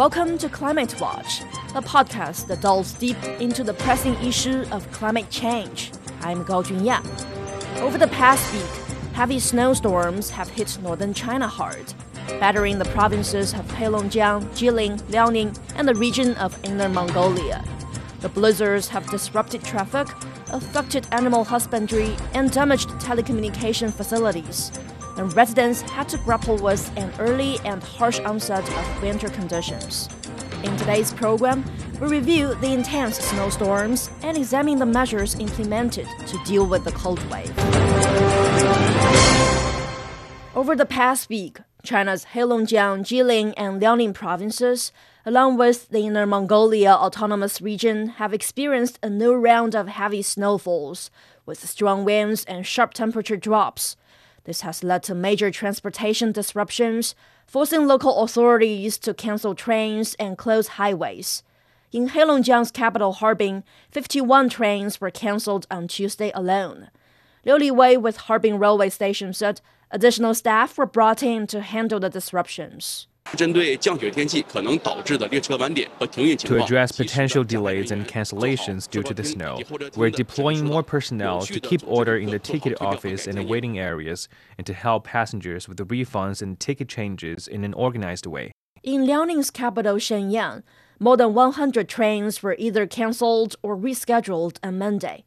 Welcome to Climate Watch, a podcast that delves deep into the pressing issue of climate change. I'm Gao Junya. Over the past week, heavy snowstorms have hit northern China hard, battering the provinces of Heilongjiang, Jilin, Liaoning, and the region of Inner Mongolia. The blizzards have disrupted traffic, affected animal husbandry, and damaged telecommunication facilities and residents had to grapple with an early and harsh onset of winter conditions. In today's program, we review the intense snowstorms and examine the measures implemented to deal with the cold wave. Over the past week, China's Heilongjiang, Jilin, and Liaoning provinces, along with the Inner Mongolia Autonomous Region, have experienced a new round of heavy snowfalls, with strong winds and sharp temperature drops. This has led to major transportation disruptions, forcing local authorities to cancel trains and close highways. In Heilongjiang's capital Harbin, 51 trains were cancelled on Tuesday alone. Liu Liwei with Harbin Railway Station said additional staff were brought in to handle the disruptions. To address potential delays and cancellations due to the snow, we're deploying more personnel to keep order in the ticket office and waiting areas and to help passengers with the refunds and ticket changes in an organized way. In Liaoning's capital Shenyang, more than 100 trains were either cancelled or rescheduled on Monday.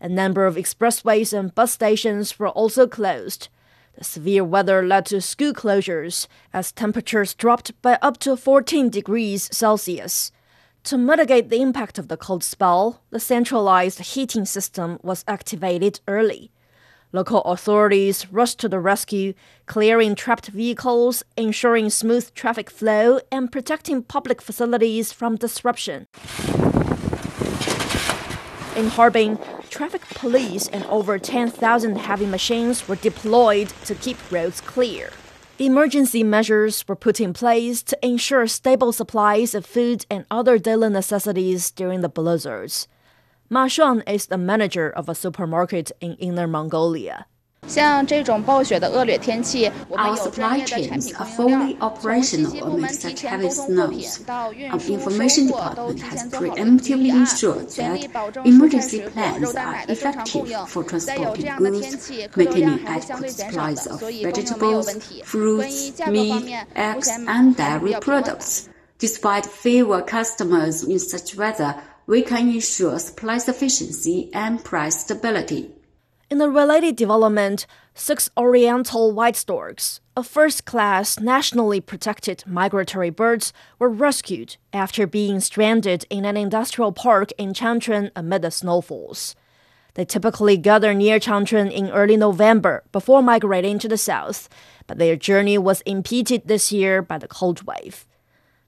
A number of expressways and bus stations were also closed. The severe weather led to school closures as temperatures dropped by up to 14 degrees Celsius. To mitigate the impact of the cold spell, the centralized heating system was activated early. Local authorities rushed to the rescue, clearing trapped vehicles, ensuring smooth traffic flow, and protecting public facilities from disruption. In Harbin, traffic police and over 10,000 heavy machines were deployed to keep roads clear. Emergency measures were put in place to ensure stable supplies of food and other daily necessities during the blizzards. Ma Shuang is the manager of a supermarket in Inner Mongolia. Our supply chains are fully operational amidst such heavy snows. Our information department has preemptively ensured that emergency plans are effective for transporting goods, maintaining adequate supplies of vegetables, fruits, meat, eggs, and dairy products. Despite fewer customers in such weather, we can ensure supply sufficiency and price stability. In a related development, six Oriental white storks, a first class nationally protected migratory birds, were rescued after being stranded in an industrial park in Changchun amid the snowfalls. They typically gather near Changchun in early November before migrating to the south, but their journey was impeded this year by the cold wave.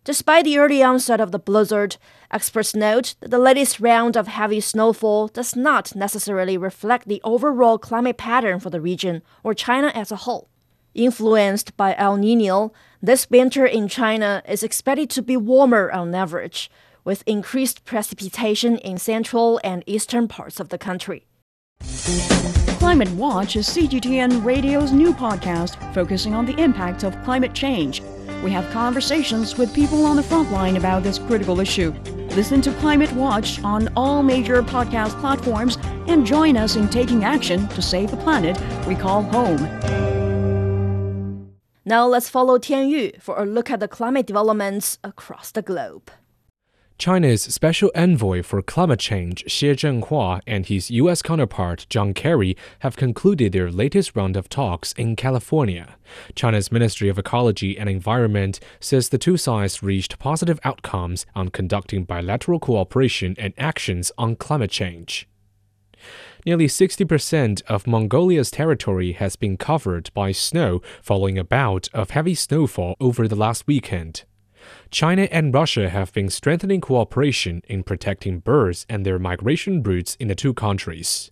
Despite the early onset of the blizzard, experts note that the latest round of heavy snowfall does not necessarily reflect the overall climate pattern for the region or China as a whole. Influenced by El Nino, this winter in China is expected to be warmer on average, with increased precipitation in central and eastern parts of the country. Climate Watch is CGTN Radio's new podcast focusing on the impact of climate change. We have conversations with people on the front line about this critical issue. Listen to Climate Watch on all major podcast platforms and join us in taking action to save the planet we call home. Now let's follow Tian Yu for a look at the climate developments across the globe. China's special envoy for climate change, Xie Zhenhua, and his U.S. counterpart, John Kerry, have concluded their latest round of talks in California. China's Ministry of Ecology and Environment says the two sides reached positive outcomes on conducting bilateral cooperation and actions on climate change. Nearly 60% of Mongolia's territory has been covered by snow following a bout of heavy snowfall over the last weekend. China and Russia have been strengthening cooperation in protecting birds and their migration routes in the two countries.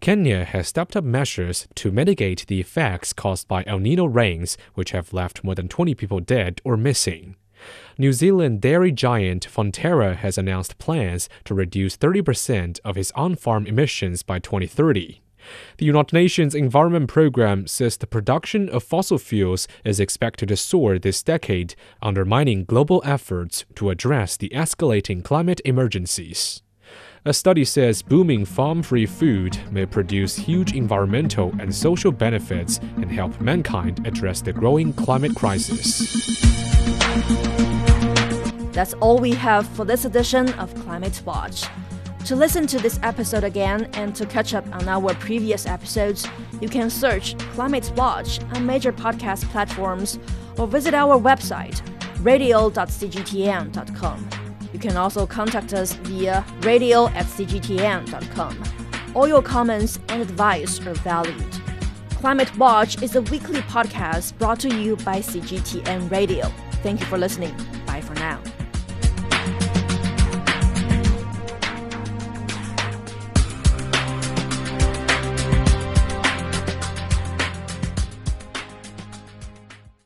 Kenya has stepped up measures to mitigate the effects caused by El Nino rains, which have left more than 20 people dead or missing. New Zealand dairy giant Fonterra has announced plans to reduce 30% of its on farm emissions by 2030. The United Nations Environment Programme says the production of fossil fuels is expected to soar this decade, undermining global efforts to address the escalating climate emergencies. A study says booming farm free food may produce huge environmental and social benefits and help mankind address the growing climate crisis. That's all we have for this edition of Climate Watch. To listen to this episode again and to catch up on our previous episodes, you can search Climate Watch on major podcast platforms or visit our website, radio.cgtn.com. You can also contact us via radio at cgtn.com. All your comments and advice are valued. Climate Watch is a weekly podcast brought to you by CGTN Radio. Thank you for listening. Bye for now.